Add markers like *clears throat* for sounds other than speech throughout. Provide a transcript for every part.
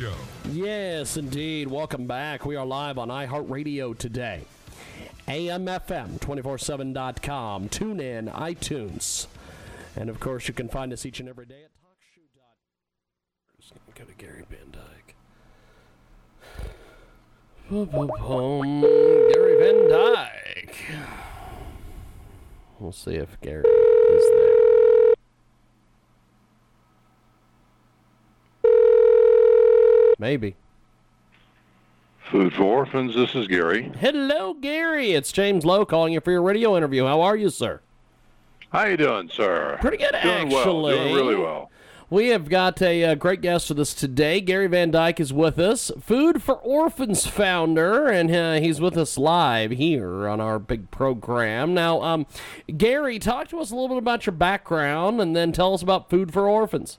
Show. Yes, indeed. Welcome back. We are live on iHeartRadio today. AMFM247.com. Tune in, iTunes. And of course, you can find us each and every day at TalkShoe. Just gonna go to Gary Van Dyke. Boom. Gary Van Dyke. We'll see if Gary is there. Maybe. Food for Orphans, this is Gary. Hello, Gary. It's James Lowe calling you for your radio interview. How are you, sir? How you doing, sir? Pretty good, doing actually. Well, doing really well. We have got a, uh great guest with us today. Gary Van Dyke is with us, Food for Orphans founder, and uh, he's with us live here on our big program. Now, um, Gary, talk to us a little bit about your background, and then tell us about Food for Orphans.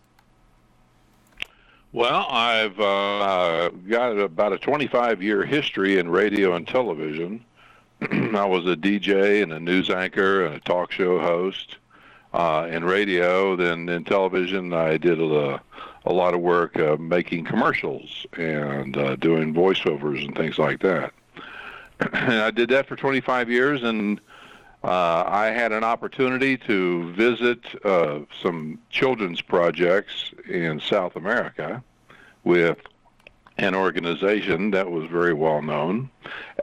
Well, I've uh, got about a 25 year history in radio and television. *clears throat* I was a DJ and a news anchor and a talk show host uh, in radio. Then in television, I did a, a lot of work uh, making commercials and uh, doing voiceovers and things like that. *clears throat* and I did that for 25 years, and uh, I had an opportunity to visit uh, some children's projects in South America with an organization that was very well known.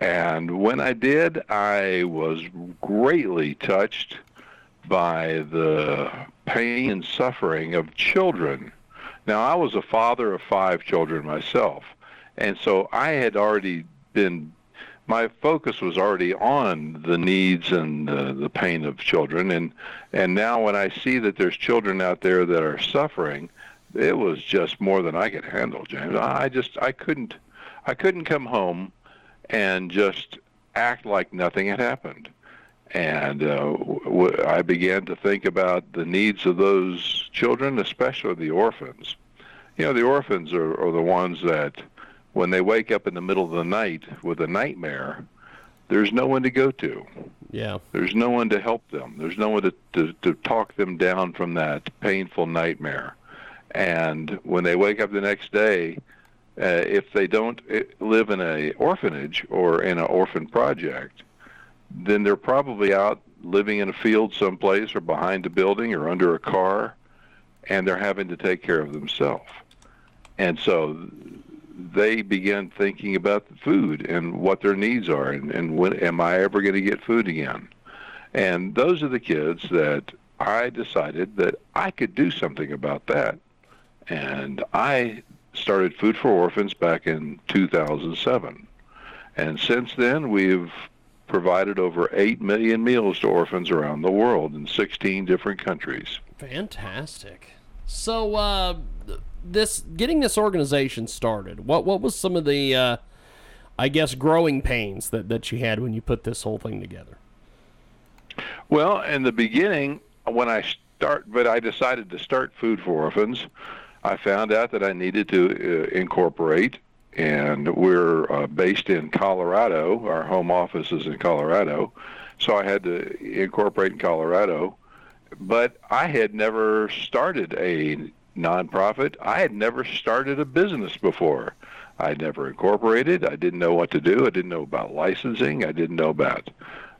And when I did, I was greatly touched by the pain and suffering of children. Now, I was a father of five children myself, and so I had already been my focus was already on the needs and uh, the pain of children. And and now when I see that there's children out there that are suffering it was just more than I could handle James. I just I couldn't I couldn't come home and just act like nothing had happened. And uh, w- I began to think about the needs of those children especially the orphans. You know the orphans are, are the ones that when they wake up in the middle of the night with a nightmare, there's no one to go to. Yeah. There's no one to help them. There's no one to, to, to talk them down from that painful nightmare. And when they wake up the next day, uh, if they don't uh, live in a orphanage or in an orphan project, then they're probably out living in a field someplace or behind a building or under a car, and they're having to take care of themselves. And so they begin thinking about the food and what their needs are and, and when am I ever going to get food again? And those are the kids that I decided that I could do something about that. And I started Food for Orphans back in 2007. And since then, we've provided over 8 million meals to orphans around the world in 16 different countries. Fantastic. So, uh, this getting this organization started. What what was some of the, uh, I guess, growing pains that that you had when you put this whole thing together? Well, in the beginning, when I start, but I decided to start Food for Orphans, I found out that I needed to uh, incorporate, and we're uh, based in Colorado. Our home office is in Colorado, so I had to incorporate in Colorado. But I had never started a nonprofit. I had never started a business before. I never incorporated. I didn't know what to do. I didn't know about licensing. I didn't know about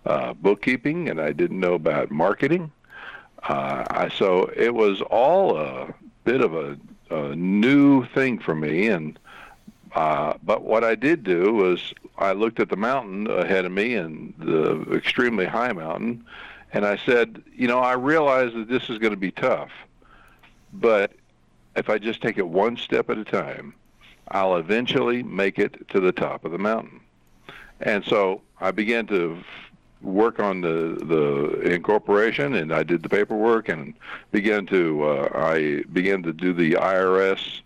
uh, bookkeeping, and I didn't know about marketing. Uh, I, so it was all a bit of a, a new thing for me. And uh, but what I did do was I looked at the mountain ahead of me and the extremely high mountain, and I said, you know, I realize that this is going to be tough, but if I just take it one step at a time, I'll eventually make it to the top of the mountain. And so I began to work on the the incorporation, and I did the paperwork, and began to uh, I began to do the IRS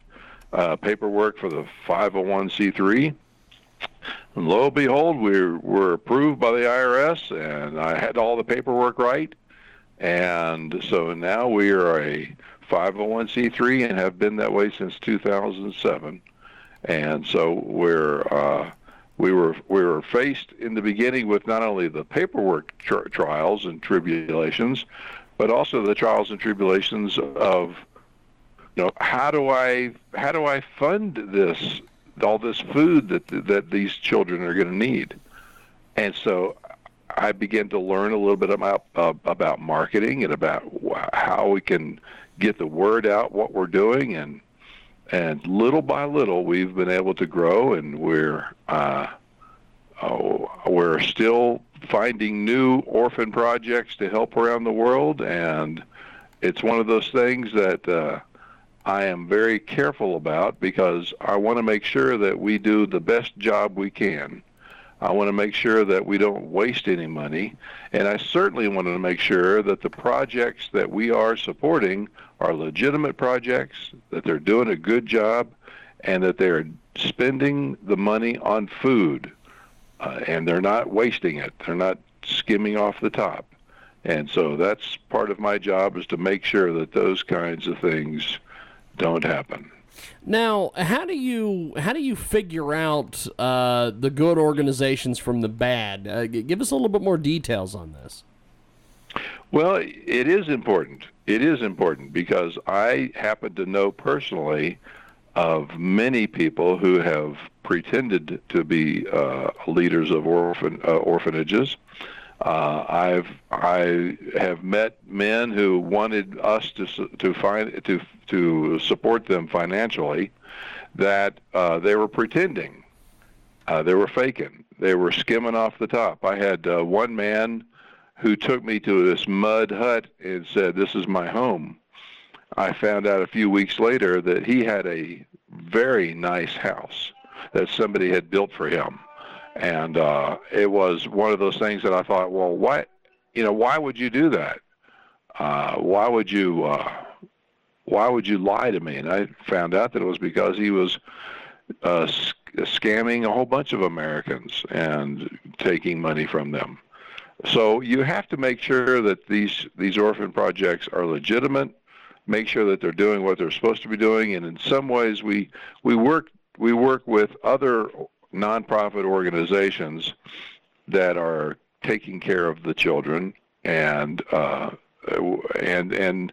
uh, paperwork for the 501c3. And lo and behold, we were approved by the IRS, and I had all the paperwork right. And so now we are a 501c3 and have been that way since 2007. And so we're uh, we were we were faced in the beginning with not only the paperwork tri- trials and tribulations, but also the trials and tribulations of you know how do I how do I fund this all this food that that these children are going to need, and so I began to learn a little bit about uh, about marketing and about how we can get the word out what we're doing and and little by little we've been able to grow and we're uh, oh, we're still finding new orphan projects to help around the world and it's one of those things that uh, I am very careful about because I want to make sure that we do the best job we can. I want to make sure that we don't waste any money, and I certainly want to make sure that the projects that we are supporting are legitimate projects, that they're doing a good job, and that they're spending the money on food, uh, and they're not wasting it. They're not skimming off the top. And so that's part of my job is to make sure that those kinds of things don't happen. Now, how do you how do you figure out uh, the good organizations from the bad? Uh, give us a little bit more details on this. Well, it is important. It is important because I happen to know personally of many people who have pretended to be uh, leaders of orphan uh, orphanages. Uh, I've I have met men who wanted us to to find to to support them financially that uh, they were pretending. Uh, they were faking. They were skimming off the top. I had uh, one man who took me to this mud hut and said, This is my home. I found out a few weeks later that he had a very nice house that somebody had built for him. And uh, it was one of those things that I thought, well, why, you know, why would you do that? Uh, why would you uh, why would you lie to me? And I found out that it was because he was uh, sc- scamming a whole bunch of Americans and taking money from them. So you have to make sure that these these orphan projects are legitimate. Make sure that they're doing what they're supposed to be doing, and in some ways, we we work we work with other nonprofit organizations that are taking care of the children and uh, and and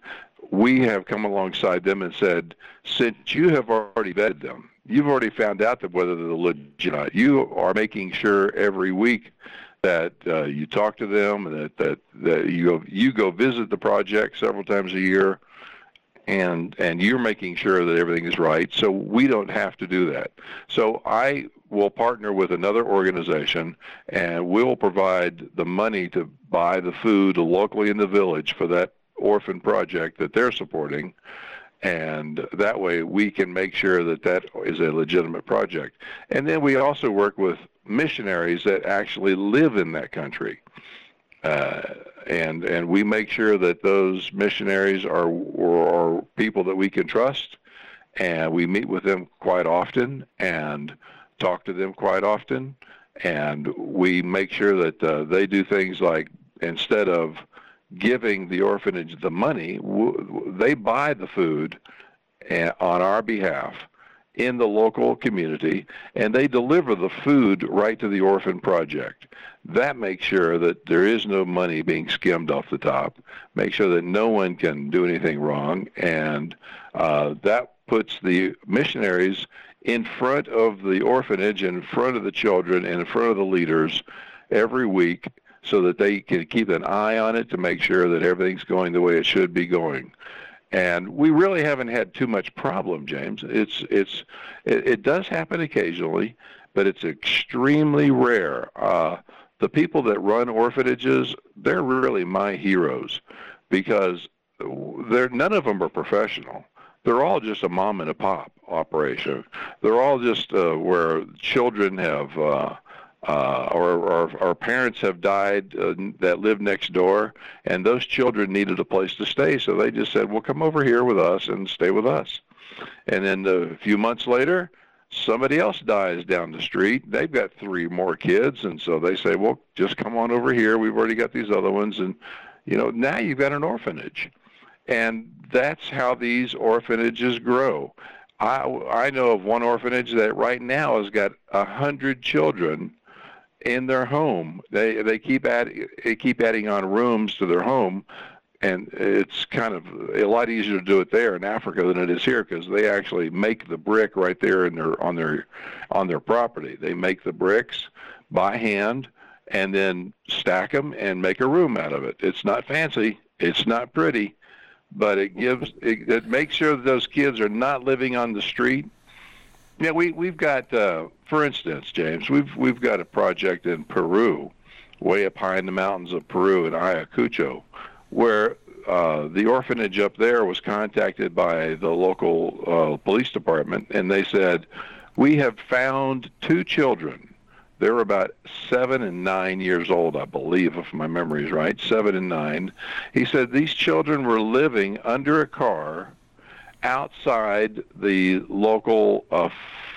we have come alongside them and said, since you have already vetted them, you've already found out that whether they're legit, or not, you are making sure every week that uh, you talk to them, that that that you go, you go visit the project several times a year, and and you're making sure that everything is right. So we don't have to do that. So I will partner with another organization, and we'll provide the money to buy the food locally in the village for that orphan project that they're supporting and that way we can make sure that that is a legitimate project. And then we also work with missionaries that actually live in that country. Uh, and and we make sure that those missionaries are, are people that we can trust, and we meet with them quite often and talk to them quite often, and we make sure that uh, they do things like instead of giving the orphanage the money, they buy the food eh, on our behalf in the local community and they deliver the food right to the orphan project. That makes sure that there is no money being skimmed off the top, make sure that no one can do anything wrong, and uh, that puts the missionaries in front of the orphanage, in front of the children, in front of the leaders every week so that they can keep an eye on it to make sure that everything's going the way it should be going. And we really haven't had too much problem, James. It's it's it, it does happen occasionally, but it's extremely rare. Uh, the people that run orphanages, they're really my heroes because they're none of them are professional. They're all just a mom and a pop operation. They're all just uh, where children have uh, uh, or, or, or parents have died uh, that live next door, and those children needed a place to stay, so they just said, "Well, come over here with us and stay with us." And then a few months later, somebody else dies down the street. They've got three more kids, and so they say, "Well, just come on over here. We've already got these other ones." And you know, now you've got an orphanage, and that's how these orphanages grow. I I know of one orphanage that right now has got a hundred children in their home. They they keep add, they keep adding on rooms to their home and it's kind of a lot easier to do it there in Africa than it is here because they actually make the brick right there in their on their on their property. They make the bricks by hand and then stack them and make a room out of it. It's not fancy, it's not pretty, but it gives it, it makes sure that those kids are not living on the street. Yeah, we we've got uh, for instance, James, we've we've got a project in Peru, way up high in the mountains of Peru in Ayacucho where uh, the orphanage up there was contacted by the local uh, police department, and they said, "We have found two children. They're about seven and nine years old, I believe, if my memory is right. Seven and nine. He said these children were living under a car outside the local uh,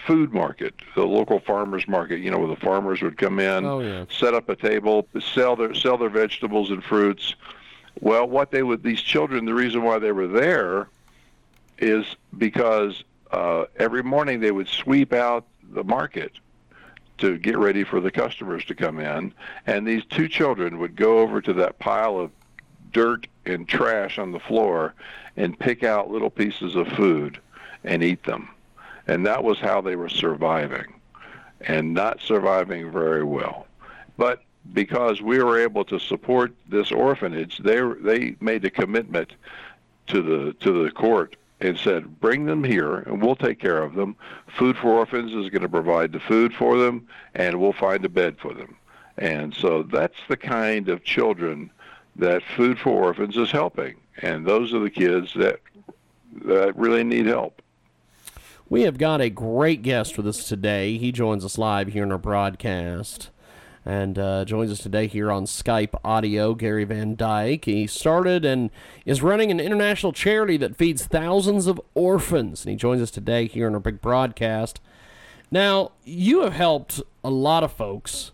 food market, the local farmers market. You know, where the farmers would come in, oh, yeah. set up a table, sell their sell their vegetables and fruits well, what they would these children, the reason why they were there is because uh, every morning they would sweep out the market to get ready for the customers to come in, and these two children would go over to that pile of dirt and trash on the floor and pick out little pieces of food and eat them. And that was how they were surviving and not surviving very well. But because we were able to support this orphanage, they they made a commitment to the to the court and said, "Bring them here, and we'll take care of them. Food for Orphans is going to provide the food for them, and we'll find a bed for them." And so that's the kind of children that Food for Orphans is helping, and those are the kids that that really need help. We have got a great guest with us today. He joins us live here in our broadcast and uh, joins us today here on Skype audio. Gary Van Dyke. He started and is running an international charity that feeds thousands of orphans, and he joins us today here on our big broadcast. Now, you have helped a lot of folks.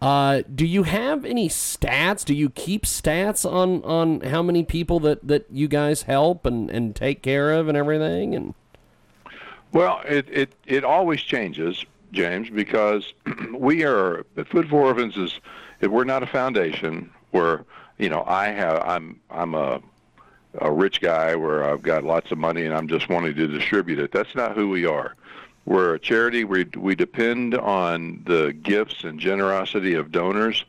Uh, do you have any stats? Do you keep stats on, on how many people that, that you guys help and, and take care of and everything? And well, it, it, it always changes. James, because *clears throat* we are Food for Orphans is we're not a foundation where you know I have I'm I'm a a rich guy where I've got lots of money and I'm just wanting to distribute it. That's not who we are. We're a charity. We we depend on the gifts and generosity of donors,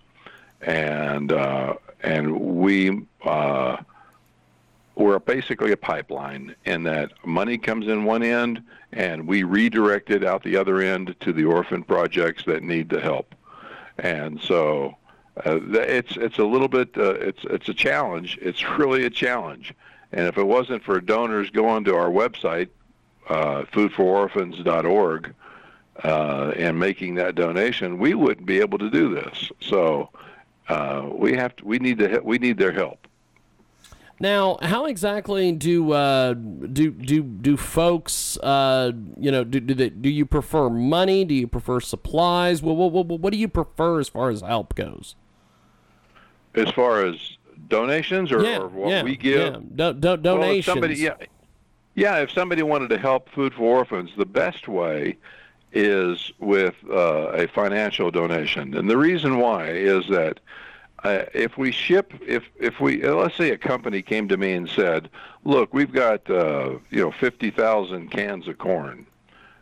and uh, and we uh, we're basically a pipeline in that money comes in one end and we redirect it out the other end to the orphan projects that need the help. And so uh, it's it's a little bit uh, it's it's a challenge. It's *laughs* really a challenge. And if it wasn't for donors going to our website, uh, foodfororphans.org, uh, and making that donation, we wouldn't be able to do this. So uh, we have to, we need to we need their help. Now, how exactly do uh, do do do folks uh, you know do do, they, do you prefer money? Do you prefer supplies? What, what, what, what do you prefer as far as help goes? As far as donations or, yeah, or what yeah, we give? Yeah. Do, do, donations. Well, somebody, yeah, yeah. If somebody wanted to help Food for Orphans, the best way is with uh, a financial donation, and the reason why is that uh, if we ship, if if we uh, let's say a company came to me and said, "Look, we've got uh, you know fifty thousand cans of corn,"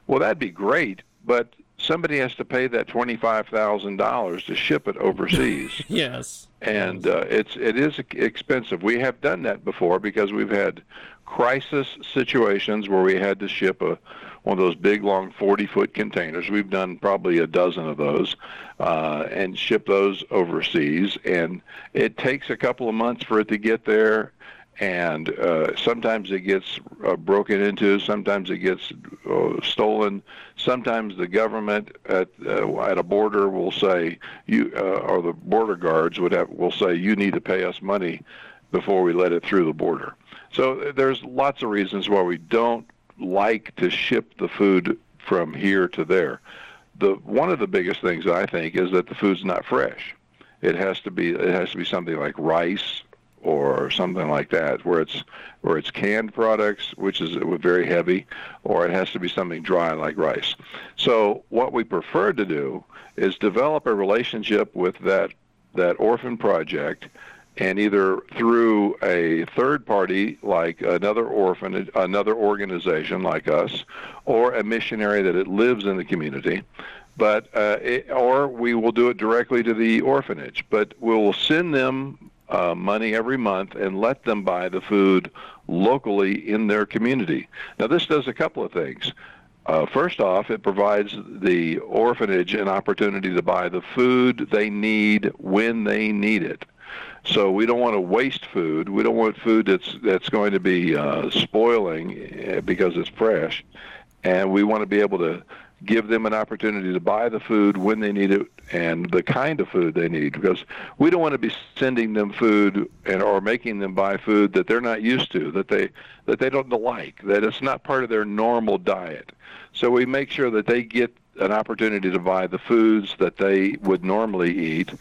well, that'd be great, but somebody has to pay that twenty five thousand dollars to ship it overseas. *laughs* yes, and uh, it's it is expensive. We have done that before because we've had crisis situations where we had to ship a one of those big, long 40 foot containers. We've done probably a dozen of those uh, and ship those overseas. And it takes a couple of months for it to get there. And uh, sometimes it gets uh, broken into, sometimes it gets uh, stolen. Sometimes the government at uh, at a border will say you, uh, or the border guards would have will say you need to pay us money before we let it through the border. So there's lots of reasons why we don't like to ship the food from here to there. The one of the biggest things I think is that the food's not fresh. It has to be it has to be something like rice or something like that, where it's where it's canned products, which is very heavy, or it has to be something dry like rice. So what we prefer to do is develop a relationship with that that orphan project and either through a third party like another orphanage, another organization like us, or a missionary that it lives in the community, but uh, it, or we will do it directly to the orphanage. But we'll send them uh, money every month and let them buy the food locally in their community. Now this does a couple of things. Uh, first off, it provides the orphanage an opportunity to buy the food they need when they need it. So we don't want to waste food. We don't want food that's that's going to be uh, spoiling eh, because it's fresh, and we want to be able to give them an opportunity to buy the food when they need it and the kind of food they need because we don't want to be sending them food and or making them buy food that they're not used to that they that they don't like that it's not part of their normal diet so we make sure that they get an opportunity to buy the foods that they would normally eat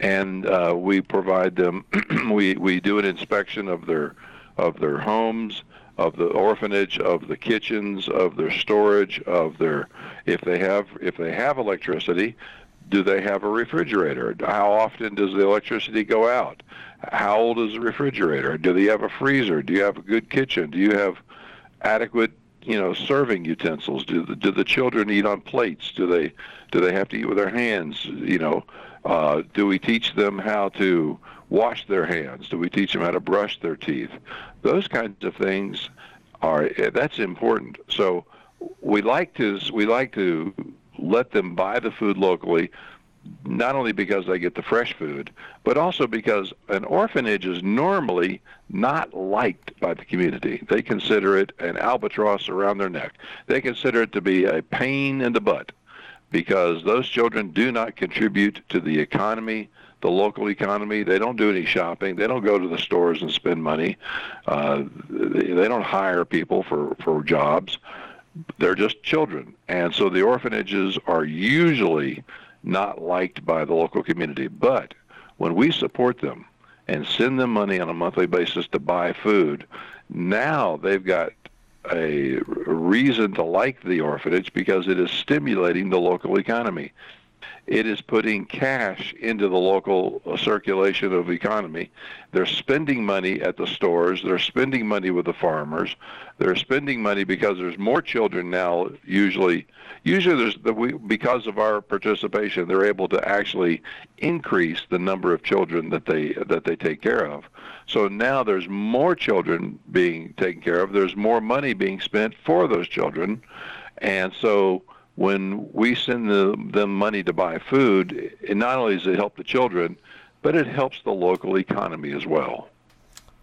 and uh, we provide them. *clears throat* we we do an inspection of their of their homes, of the orphanage, of the kitchens, of their storage, of their if they have if they have electricity, do they have a refrigerator? How often does the electricity go out? How old is the refrigerator? Do they have a freezer? Do you have a good kitchen? Do you have adequate you know serving utensils? Do the, do the children eat on plates? Do they do they have to eat with their hands? You know, uh, do we teach them how to wash their hands? Do we teach them how to brush their teeth? Those kinds of things are eh, that's important. So we like to we like to let them buy the food locally not only because they get the fresh food, but also because an orphanage is normally not liked by the community. They consider it an albatross around their neck. They consider it to be a pain in the butt because those children do not contribute to the economy, the local economy. They don't do any shopping. They don't go to the stores and spend money. Uh, they don't hire people for, for jobs. They're just children. And so the orphanages are usually not liked by the local community. But when we support them and send them money on a monthly basis to buy food, now they've got a reason to like the orphanage because it is stimulating the local economy. It is putting cash into the local uh, circulation of economy. They're spending money at the stores. They're spending money with the farmers. They're spending money because there's more children now. Usually, usually there's the, we, because of our participation, they're able to actually increase the number of children that they that they take care of. So now there's more children being taken care of. There's more money being spent for those children, and so when we send the, them money to buy food, it not only does it help the children, but it helps the local economy as well.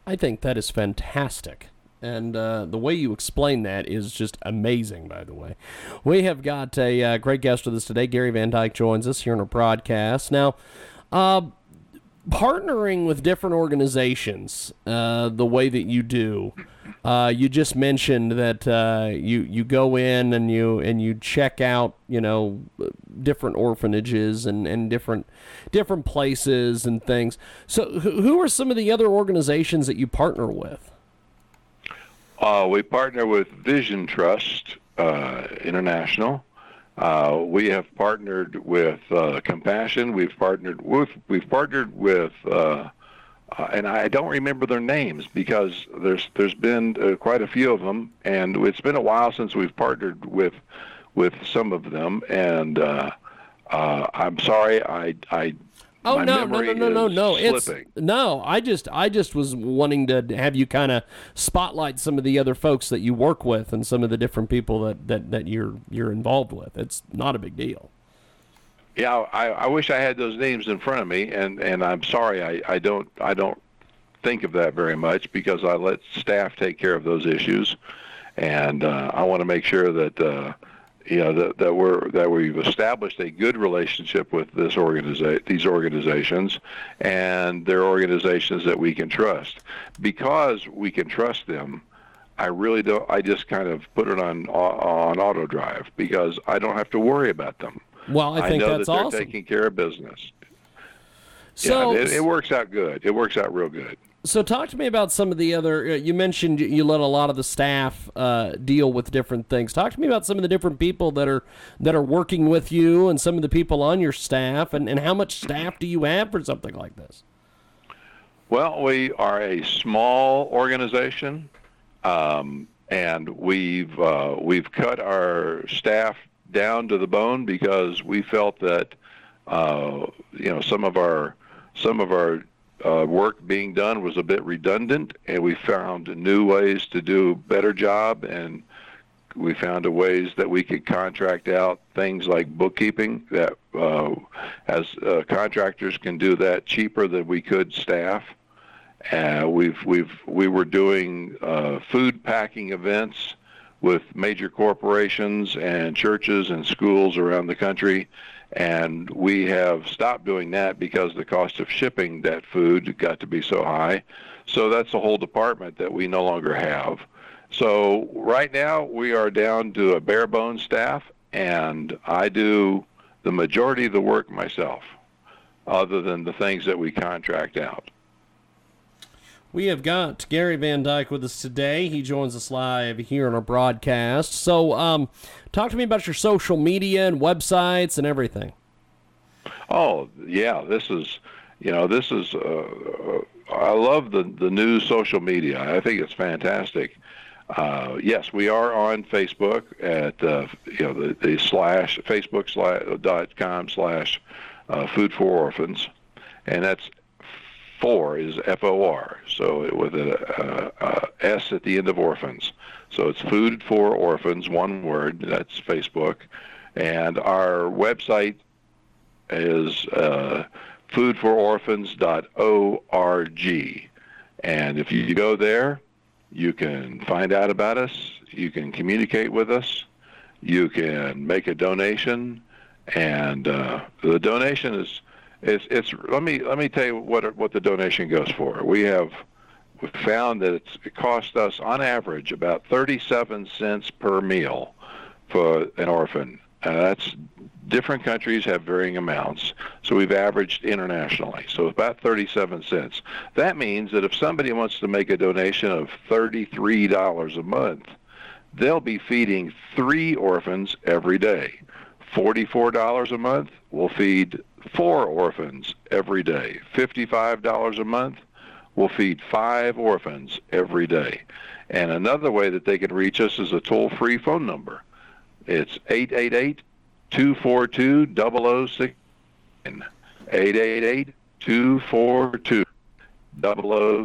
I think that is fantastic. And uh, the way you explain that is just amazing, by the way. We have got a uh, great guest with us today. Gary Van Dyke joins us here in our broadcast. Now, uh, partnering with different organizations uh, the way that you do. Uh, you just mentioned that uh, you you go in and you and you check out you know different orphanages and, and different different places and things. So who are some of the other organizations that you partner with? Uh, we partner with Vision Trust uh, International. Uh, we have partnered with uh, Compassion. We've partnered with we've partnered with, uh, uh and I don't remember their names because there's there's been uh, quite a few of them, and it's been a while since we've partnered with with some of them. And uh, I'm sorry, I I Oh no, no, no, no, no, no! It's no. I just, I just was wanting to have you kind of spotlight some of the other folks that you work with and some of the different people that that, that you're you're involved with. It's not a big deal. Yeah, I, I wish I had those names in front of me, and and I'm sorry, I, I don't I don't think of that very much because I let staff take care of those issues, and uh, I want to make sure that. Uh, you know that, that we're that we've established a good relationship with this organiza- these organizations and they're organizations that we can trust because we can trust them I really don't. I just kind of put it on on auto drive because I don't have to worry about them. Well, I think know that's that they're awesome. taking care of business. So, yeah, it, it works out good. It works out real good. so talk to me about some of the other. Uh, you mentioned you let a lot of the staff uh, deal with different things. Talk to me about some of the different people that are that are working with you, and some of the people on your staff, and, and how much staff do you have for something like this? Well, we are a small organization, um, and we've uh, we've cut our staff down to the bone because we felt that uh, you know some of our some of our uh, work being done was a bit redundant, and we found new ways to do a better job, and we found ways that we could contract out things like bookkeeping that uh, as uh, contractors can do that cheaper than we could staff. Uh, we've we've we were doing uh, food packing events with major corporations and churches and schools around the country, and we have stopped doing that because the cost of shipping that food got to be so high. So that's a whole department that we no longer have. So right now we are down to a bare bones staff, and I do the majority of the work myself, other than the things that we contract out. We have got Gary Van Dyke with us today. He joins us live here on our broadcast. So, um, talk to me about your social media and websites and everything. Oh yeah, this is, you know, this is. Uh, uh, I love the the new social media. I think it's fantastic. Uh, yes, we are on Facebook at uh, you know the, the slash Facebook slash dot com slash uh, Food for Orphans, and that's four is F O R, so with a, uh, uh, S at the end of orphans. So it's Food for Orphans, one word. That's Facebook, and our website is uh, foodfororphans.org. And if you go there, you can find out about us, you can communicate with us, you can make a donation, and uh, the donation is it's it's let me let me tell you what what the donation goes for. We have we found that it costs us on average about 37 cents per meal for an orphan. Uh, that's different countries have varying amounts, so we've averaged internationally. So about 37 cents. That means that if somebody wants to make a donation of $33 a month, they'll be feeding three orphans every day. $44 a month will feed four orphans every day. $55 a month will feed five orphans every day. And another way that they can reach us is a toll-free phone number. It's 888 242 006 888 242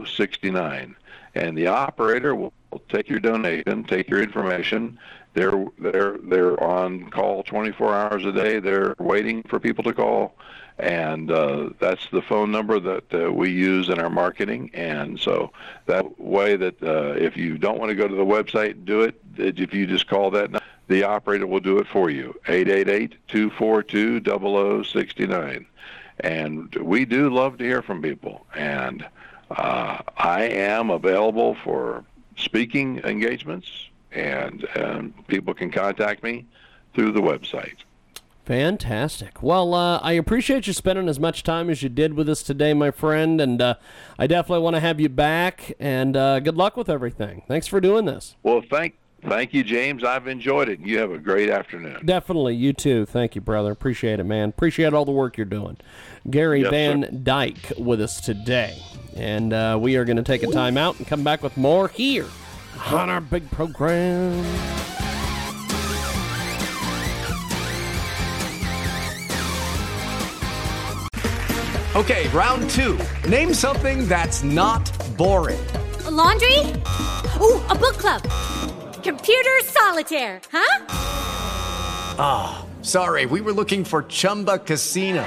0069 and the operator will take your donation, take your information. They're they're they're on call 24 hours a day. They're waiting for people to call, and uh, that's the phone number that uh, we use in our marketing. And so that way that uh, if you don't want to go to the website and do it, if you just call that, number, the operator will do it for you. 888-242-0069. And we do love to hear from people. And uh, I am available for speaking engagements, and, and people can contact me through the website. Fantastic. Well, uh, I appreciate you spending as much time as you did with us today, my friend, and uh, I definitely want to have you back. And uh, good luck with everything. Thanks for doing this. Well, thank thank you, James. I've enjoyed it. You have a great afternoon. Definitely, you too. Thank you, brother. Appreciate it, man. Appreciate all the work you're doing. Gary Van sir. Dyke with us today, and uh, we are going to take a time out and come back with more here on our big program. Okay, round two. Name something that's not boring. A laundry? Ooh, a book club. Computer solitaire, huh? Ah, sorry, we were looking for Chumba Casino.